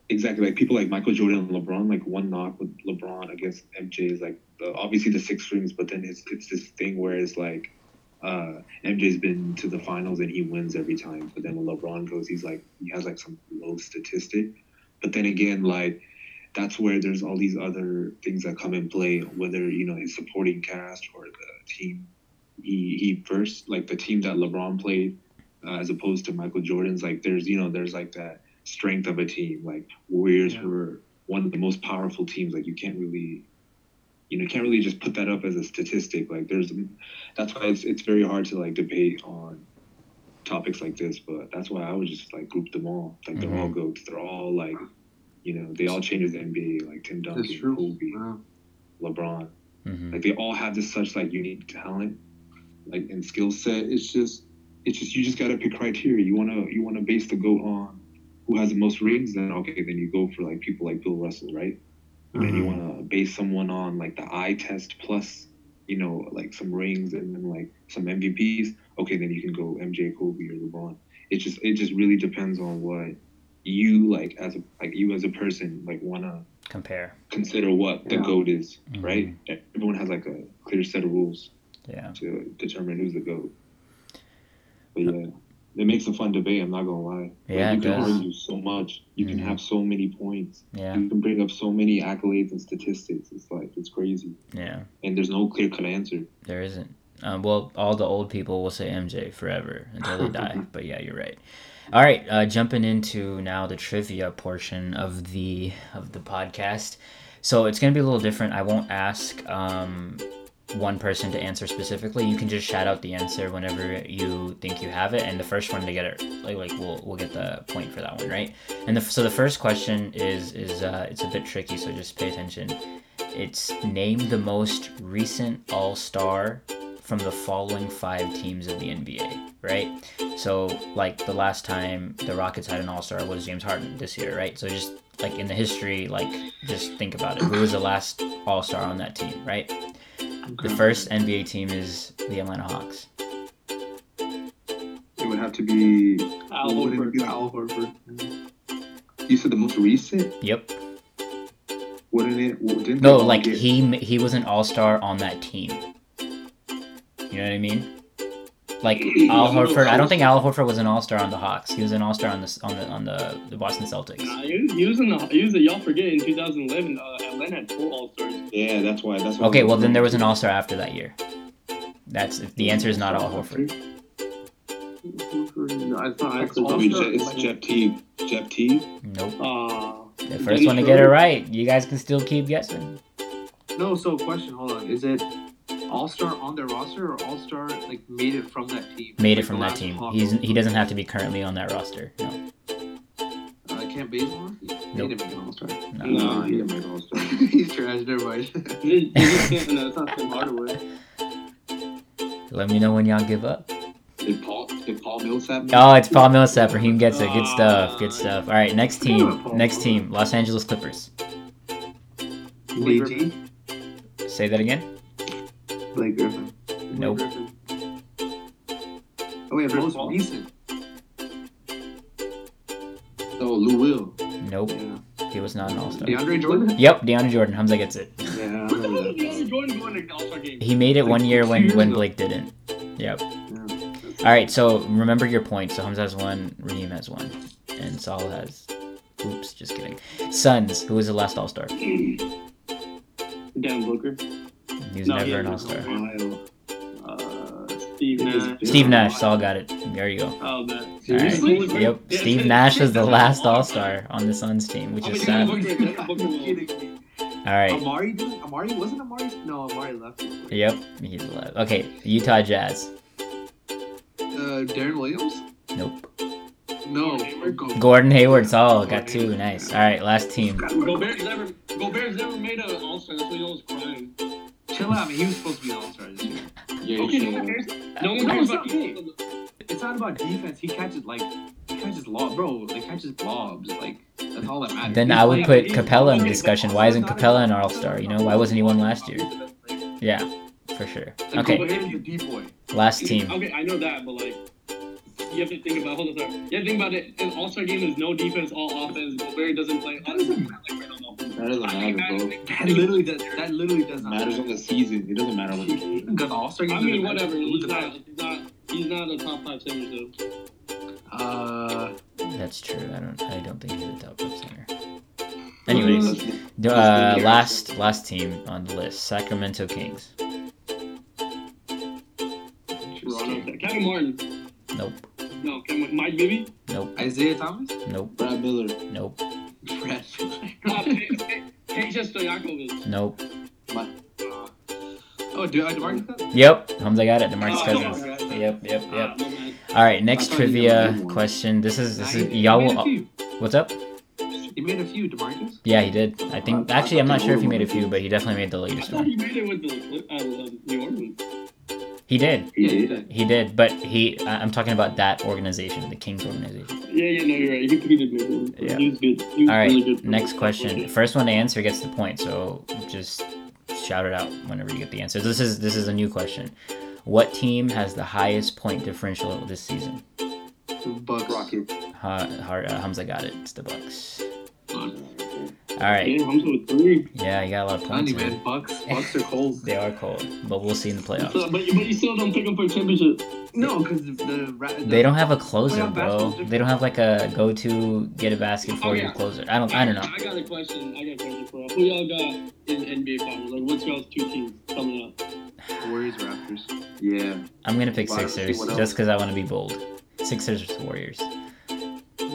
exactly like people like Michael Jordan and LeBron. Like one knock with LeBron against MJ is like the, obviously the six rings, but then it's it's this thing where it's like uh, MJ's been to the finals and he wins every time, but then when LeBron goes, he's like he has like some low statistic. But then again, like that's where there's all these other things that come in play, whether you know his supporting cast or the team he he first like the team that LeBron played uh, as opposed to Michael Jordan's. Like there's you know there's like that strength of a team. Like Warriors Yeah. were one of the most powerful teams. Like you can't really, you know, can't really just put that up as a statistic. Like there's, that's why it's it's very hard to like debate on topics like this. But that's why I would just like group them all. Like they're all goats. They're all like, you know, they all change the NBA. Like Tim Duncan, true. Kobe, Wow. LeBron. hmm Like they all have this such like unique talent, like and skill set. It's just it's just you just gotta pick criteria. You wanna you wanna base the goat on who has the most rings, then okay, then you go for like people like Bill Russell, right? And then you wanna base someone on like the eye test plus, you know, like some rings and then like some MVPs. Okay, then you can go MJ, Kobe, or LeBron. It just it just really depends on what you like as a like you as a person like wanna Compare. consider what the Yeah. goat is, Mhm. right? Everyone has like a clear set of rules Yeah. to determine who's the goat. But yeah, it makes a fun debate. I'm not gonna lie. Like, Yeah, you it can does. argue so much. You can Mhm. have so many points. Yeah. You can bring up so many accolades and statistics. It's like it's crazy, Yeah. and there's no clear cut answer. There isn't. Um, well, all the old people will say MJ forever until they die. but yeah, you're right. All right, uh, jumping into now the trivia portion of the of the podcast. So it's gonna be a little different. I won't ask um, one person to answer specifically. You can just shout out the answer whenever you think you have it, and the first one to get it, like, like we'll we'll get the point for that one, right? And the, so the first question is is uh, it's a bit tricky, so just pay attention. It's name the most recent All Star from the following five teams of the NBA, right? So, like the last time the Rockets had an All Star was James Harden this year, right? So, just like in the history, like just think about it. Who was the last All Star on that team, right? The first NBA team is the Atlanta Hawks. It would have to be. Al Horford. Al Horford. You said the most recent. Yep. Wouldn't it? Didn't No, like get- he he was an all star on that team. You know what I mean? Like Al Horford, I don't think Al Horford was an all star on the Hawks. He was an all star on the on the on the, the Boston Celtics. Nah, he was, he was in the he was a y'all forget in 2011. Uh, Atlanta had four All Stars. Yeah, that's why. That's why. Okay, well then there was an all star after that year. That's the answer is not Al Horford. No, it's not. Like It's? I it's Jeff Teague. Jeff Teague. Nope. Uh, The first one to get it right. You guys can still keep guessing. No, so question, hold on. Is it All Star on their roster or All Star like made it from that team? Made it from that team. He's he doesn't have to be currently on that roster. No. Uh, Kent Bazemore? He Nope. didn't make an All Star. no. No. He didn't make All Star. He's trash. Never mind. Is it- is it Tim- no, it's not Tim Hardaway. Let me know when y'all give up. Did Paul? Did Paul Millsap? make Oh, it's Paul Millsap. Rahim gets it. Good stuff. Good stuff. All right, next team. Next team. Los Angeles Clippers. BG. Say that again. Blake Griffin. Nope. Oh wait, Chris most Paul? recent. Oh, Lou Will. Nope. Yeah. He was not an All Star. DeAndre Jordan. Yep, DeAndre Jordan. Hamza gets it. Yeah, I How remember was that. DeAndre Jordan going to the All Star game? He made it one year two when years when ago. Blake didn't. Yep. Yeah. All right. So remember your points. So Hamza has one. Rahim has one, and Sahl has. Oops, just kidding. Suns. Who was the last All Star? Dan Booker. He was No, never yeah, an. All Star. Uh, Steve Nash. big. Steve Nash. Sahl got it. There you go. Oh, man. All right. Seriously? Yep. Yeah, Steve yeah, Nash is the last. All Star on the Suns team, which is sad. Booker- Booker Are will. you kidding me? All right. Amar'e didn't. Amar'e wasn't Amar'e. No, Amar'e left. Yep. He's alive. Okay. Utah Jazz. Uh, Deron Williams. Nope. No. Go. Gordon Hayward. Sahl got two. Nice. All right. Last team. Gobert's never, Gobert's never made an All Star. That's why he always crying. Chill out. man. He was supposed to be an All Star this year. Yeah, Okay, no one cares. No one No, cares it's about not me. It's not about defense. He catches like he catches lob, bro. Like catches blobs. Like that's all that matters. Then He's I would playing- put Capela in discussion. Why isn't Capela an All Star? You know, why wasn't he one last year? Yeah, for sure. Okay. Gobert is a deep boy. Last team. Okay, I know that, but like, you have to think about. Hold on, sorry. You have to think about it. An All Star game is no defense, all offense. Gobert doesn't play. That doesn't That doesn't matter, bro. That literally does. That literally does not matters on the season. It doesn't matter what the game. Because All Star I mean, whatever. He's not. He's not. He's not a top five center, so. Uh, That's true. I don't. I don't think he's a top five center. Anyways, uh, last last team on the list: Sacramento Kings. Toronto. Kevin Martin. Nope. No, Kevin. Mike Bibby. Nope. Isaiah Thomas. Nope. Brad Miller. Nope. Brad. Uh, Peja Stojakovic. Nope. oh, dude, uh, Demarcus Cousins. Yep. Hamza got it. Demarcus Oh, Cousins. okay. Yep. Yep. Ah, Yep. my man. All right. Next I thought he trivia question. This is this is he- he y'all will. What's up? He made a few, Demarcus. Yeah, he did. I think I- I actually I'm not sure if he he made a few, but he definitely made the I latest thought one. he made it with the uh, uh, New Orleans. He did. He did. did. He did, but he I- I'm talking about that organization, the Kings organization. Yeah, yeah, no, you're right. He, he did make it. Yeah. He was good. He was All right, really good. next the- question. First one to answer gets the point, so just shout it out whenever you get the answer. This is this is a new question. What team has the highest point differential this season? The Bucks. Rocket. Ha, Har- uh, Hamza got it. It's the Bucks. All Yeah, right. Hamza with three. Yeah, you got a lot of points. Funny man, man. Bucks. Bucks are cold. They are cold, but we'll see in the playoffs. So, but, you, but you still don't pick them for a championship. No, because the, the, They don't have a closer, bro. They don't have like a go-to get a basket for Oh, you yeah. closer. I don't. I don't know. I got a question. I got a question for y'all. Who y'all got in NBA finals? Like, what's y'all's two teams coming up? Warriors, Raptors. Yeah. I'm gonna pick Sixers just because I want to be bold. Sixers Warriors.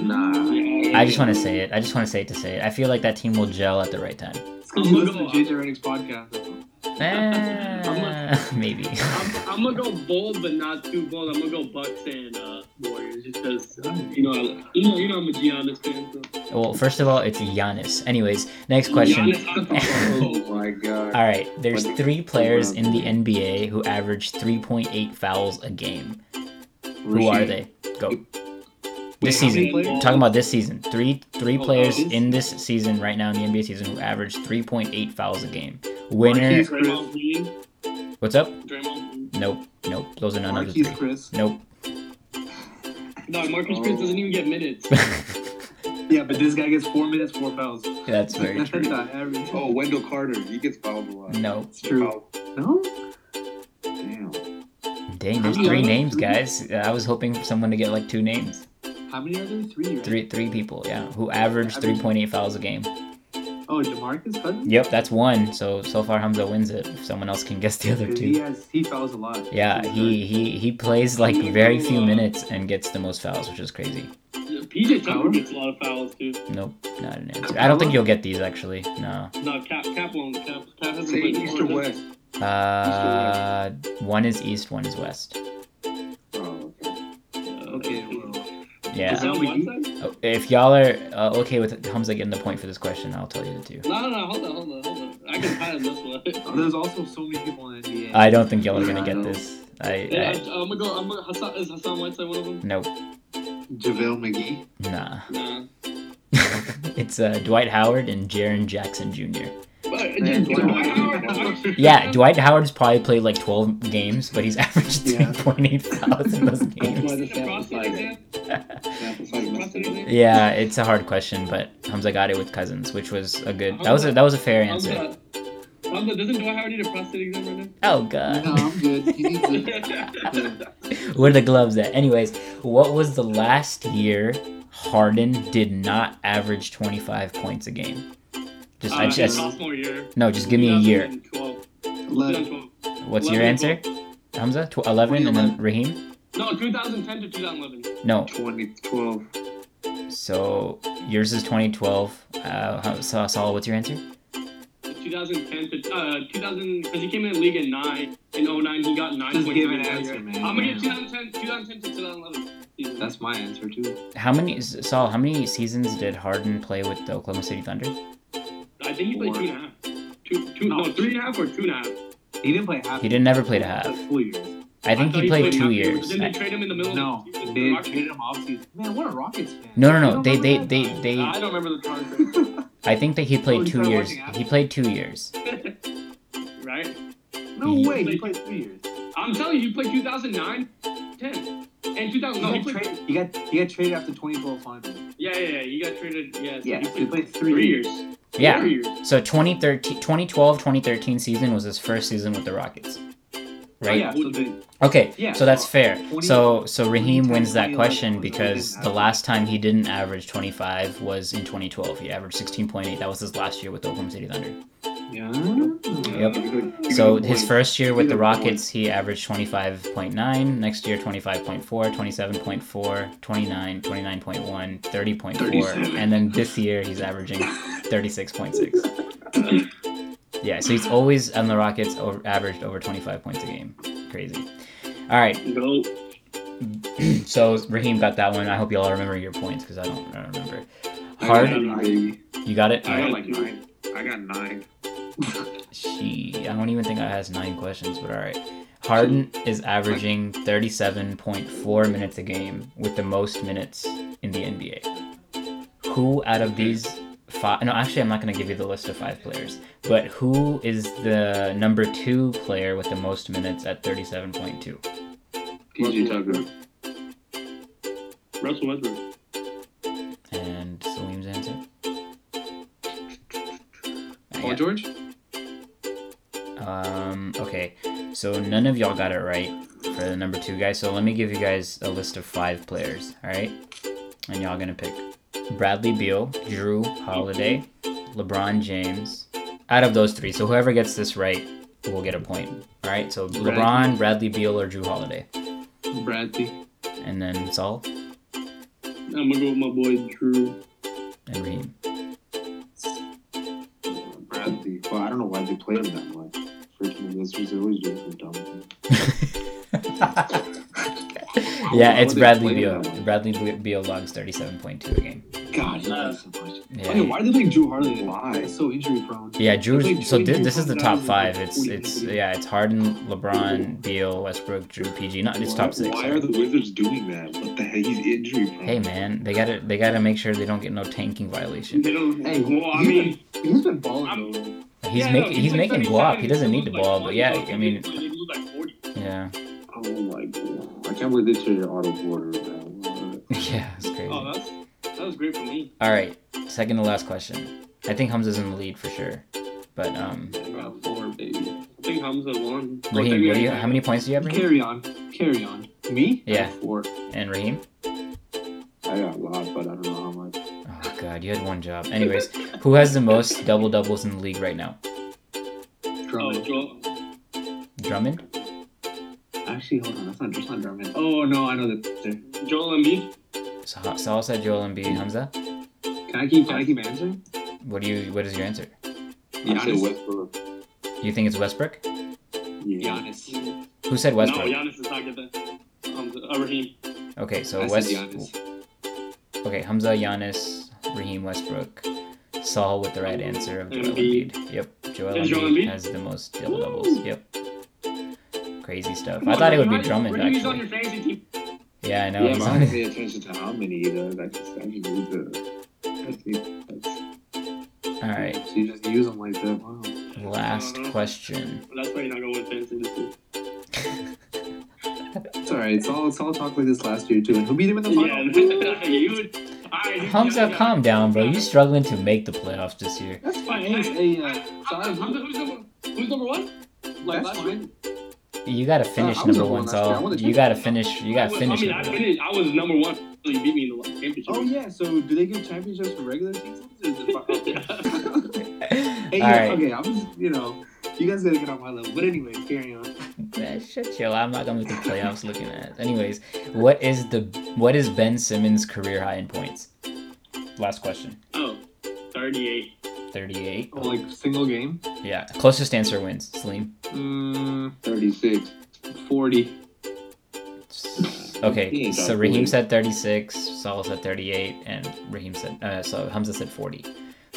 Nah. I just want to say it. I just want to say it to say it. I feel like that team will gel at the right time. It's because I'm you gonna listen JJ Redick's podcast. Eh, maybe. I'm, I'm gonna go bold, but not too bold. I'm gonna go Bucks and uh, Warriors, just because you know, I, you know, you know, I'm a Giannis fan. So. Well, first of all, it's Giannis. Anyways, next question. Giannis, Oh my god. All right, there's three players in the NBA who average 3.8 fouls a game. Who are they? Go. This Wait, how season. Talking about this season. Three three Oh, players this- in this season right now in the NBA season who average 3.8 fouls a game. Winner. Marquise- Draymond What's up? Draymond Nope. Nope. Those are none of the Marquise three. Chris. Nope. No, Marcus Chris doesn't even get minutes. Yeah, but this guy gets four minutes, four fouls. That's very That's true. not average. Oh, Wendell Carter. He gets fouled a lot. No. it's true. Fouled. No. Damn. Dang, there's three names, guys. I was hoping for someone to get like two names. How many are there? Three. Right? Three three people, yeah, who average Average. 3.8 fouls a game. Oh, Demarcus Cousins. Yep, that's one. So so far Hamza wins it. If someone else can guess the other 'Cause two. He has he fouls a lot. Yeah, he he he plays like very few minutes and gets the most fouls, which is crazy. PJ Tucker gets a lot of fouls too. Nope, not an answer. I don't think you'll get these actually. No. No, Cap Cap won't. Cap Cap hasn't Say played East or before. West. Uh, one is east, one is west. Oh, okay. Uh, Okay. Well, Yeah. Is that we one need- Oh, If y'all are uh, okay with Hamza getting the point for this question, I'll tell you the two. No, no, no. Hold on, hold on, hold on. I can pass this one. there's also so many people in the NBA. I don't think y'all are gonna I get know. this. I, Yeah, I I, I'm gonna go. I'm gonna. Hassan, is Hassan Whiteside one of them? nope, JaVale McGee. nah. Nah. it's uh, Dwight Howard and Jaren Jackson Jr. But, Man, Dwight Dwight Howard. Howard- Yeah, Dwight Howard's probably played like 12 games, but he's averaged Yeah. 3.8 fouls in those That's why games. The The sample prostate size. exam? Sample size messed Prostate it up. exam? Yeah, it's a hard question, but Hamza got it with Cousins, which was a good. That was a, that was a fair answer. Hamza, Hamza, doesn't Dwight Howard need a prostate exam right now? Oh god, No, I'm good. He needs it. where are the gloves at? Anyways, what was the last year Harden did not average 25 points a game? Just, I Uh, just sophomore year. no, just give me a year. 2012. Eleven. 2012. What's your 11, answer, Hamza? Tw- 11, and then Rahim? No, 2010 to 2011. No, 2012. so yours is 2012. Uh, so Sahl, what's your answer? 2010 to uh 2000 because he came in the league in nine in 09 he got nine Just give an answer, year. man. I'm gonna get 2010 2010 to 2011 season. That's my answer too. How many Sahl? How many seasons did Harden play with the Oklahoma City Thunder? I think he played two and a half. Two, two, no, No. three and a half or two and a half. He didn't play half. He didn't never played a half. That's full years. I think thought he played two years. Didn't I- they trade him in the middle No, of they Rockets? traded him off season. Man, what a Rockets fan. No, no, no. don't They, they, they, they. I don't remember the Chargers. I think that he Oh, played you two years. He played two years. right? No He- way. He played three years. I'm telling you, he played 2009, 10, and 2000. No, he, he got traded, he got he got traded after 2012 finals. Yeah, yeah, yeah. He got traded. Yeah, so Yeah, he played, he played three, three years. Yeah. Four years. So 2013, 2012, 2013 season was his first season with the Rockets. Oh, Right. yeah, so Okay. Yeah, So that's fair. 20 So so Rahim 2010, wins that question was when he because the last time he didn't average 25 was in 2012. He averaged 16.8. That was his last year with the Oklahoma City Thunder. yeah. Yep. You could- you So his first year with the Rockets, he averaged 25.9. Next year, 25.4, 27.4, 29, 29.1, 30.4. And then this year, he's averaging 36.6. Yeah, so he's always on the Rockets over, averaged over 25 points a game. Crazy. All right, so Rahim got that one. I hope y'all remember your points because I don't, I don't remember. Hard, you got it? I got like nine. I got nine. She, I don't even think I has nine questions, but all right. Harden is averaging 37.4 minutes a game with the most minutes in the NBA. Who out of these five? No, actually, I'm not going to give you the list of five players. But who is the number two player with the most minutes at 37.2? PJ Tucker. Russell Westbrook. And Salim's answer. Paul George. Um, okay, so none of y'all got it right for the number two guy. So let me give you guys a list of five players, all right? And y'all gonna pick Bradley Beal, Jrue Holiday, LeBron James. Out of those three, so whoever gets this right will get a point. All right, so Bradley. LeBron, Bradley Beal, or Jrue Holiday, Bradley. and then Sahl I'm gonna go with my boy Jrue. and Rahim. Bradley. Well, I don't know why they play him that much. Freaking Wizards always doing some dumb things. yeah, it's Bradley Beal. Bradley Beal logs 37.2 a game. God, he Uh, plays so much. Yeah. Okay, why do they like Jrue Holiday? Why? He's so injury prone. Yeah, Jrue. So played this, Jrue this is the top five. It's it's yeah, it's Harden, LeBron, Beal, Westbrook, Jrue, PG. Not it's top six. Why are the Wizards doing that? What the heck? He's injury prone. Hey man, they gotta they gotta make sure they don't get no tanking violation. They don't. Hey, well, I mean, He's been balling I'm- though. He's yeah, making no, he's like making 37, guap. He doesn't need the like ball, but yeah, I mean, like yeah, Oh my god. I can't believe they traded Otto Porter. Man. yeah, it's crazy. Oh, that's that was great for me. All right, second to last question. I think Hamza's in the lead for sure, but um, I got four, baby. I think Hamza won. Rahim, what do you? How many points do you have, Rahim? Carry on. Carry on. Me? Yeah. Four. And Rahim? I got a lot, but I don't know how much. Oh god, you had one job. Anyways, who has the most double doubles in the league right now? Oh, Drummond. Joel. Drummond. Actually, hold on. That's not just not Drummond. Oh no, I know that. Joel Embiid. Sa- Sahl said Joel Embiid. Hamza, Can I keep? Can I keep answering? what do you? What is your answer? I say Giannis. Westbrook. You think it's Westbrook? Yeah. Giannis. Who said No, Westbrook? Giannis is not good then. Hamza. Uh, Rahim. Okay, so I West. Okay, Hamza, Giannis, Rahim Westbrook, Sahl with the right answer of Joel Embiid. Embiid. Yep, Joel Is Joel Embiid Embiid? has the most double doubles. Yep. Crazy stuff. I thought it would be Drummond Rahim is on actually. Your fantasy team. Yeah, I know. Yeah, I on- don't pay attention to how many either. That's just actually the. I think that's. All right, So you just use them like that. Wow. last question. That's why you're not going to win fantasy this. It's alright. It's all. It's all talk like this last year too. And who beat him in the Yeah, final? you would. Alright, Hamza, yeah, yeah. calm down, bro. You're struggling to make the playoffs this year. That's fine. Hey, hey, uh, Hamza, who's number? Who's number one? Like That's last fine. You gotta finish I was number number one, one last year. I Sahl. won the You gotta finish. You gotta was, finish. I mean, I number one. finished. I was number one. So you beat me in the championship. Oh yeah. So do they give championships for regular seasons? Or is it hey, All right. okay. I was. You know, you guys gotta get on my level. But anyway, carry on. Man, shut chill. I'm not gonna make the playoffs looking at. Anyways, what is the what is Ben Simmons' career high in points? Last question. Oh, 38. 38. Oh, like single game. Yeah. Closest answer wins. Salim. Mm, 36. Forty. Okay, so that Rahim said 36, Sahl said 38, and Rahim said, uh, so Hamza said 40.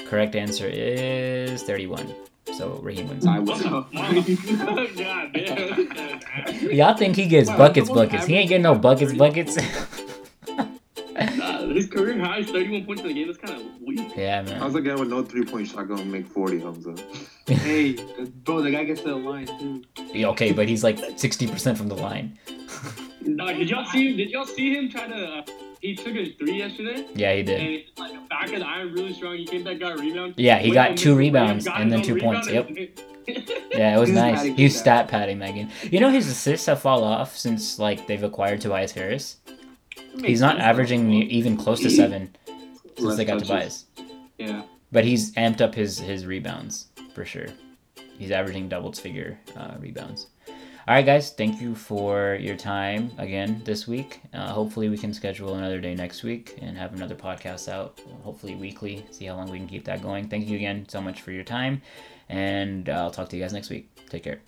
Correct answer is 31. So Rahim wins. I What was. the God damn. Y'all think he gets buckets, buckets. He ain't getting no buckets, buckets. His career high is 31 points in the game. That's kind of weak. yeah, man. How's man. a guy with no three point shot gonna make 40, Hamza? hey, bro, the guy gets to the line too. Yeah, Okay, but he's like 60% from the line. Nah, did y'all see? Did y'all see him try to? Uh, he took a three yesterday, Yeah, he did. and like back of the iron really strong. He came back, got a rebound. Yeah, he got two rebounds got and then two points. Yep. Yeah, it was He nice. padding He was stat padding Megan. You know his assists have fall off since like they've acquired Tobias Harris. He's not averaging ne- even close to seven since Less they got touches. Tobias. Yeah. But he's amped up his his rebounds for sure. He's averaging doubles figure uh, rebounds. All right, guys. Thank you for your time again this week. Uh, hopefully, we can schedule another day next week and have another podcast out. Hopefully, weekly. See how long we can keep that going. Thank you again so much for your time, and I'll talk to you guys next week. Take care.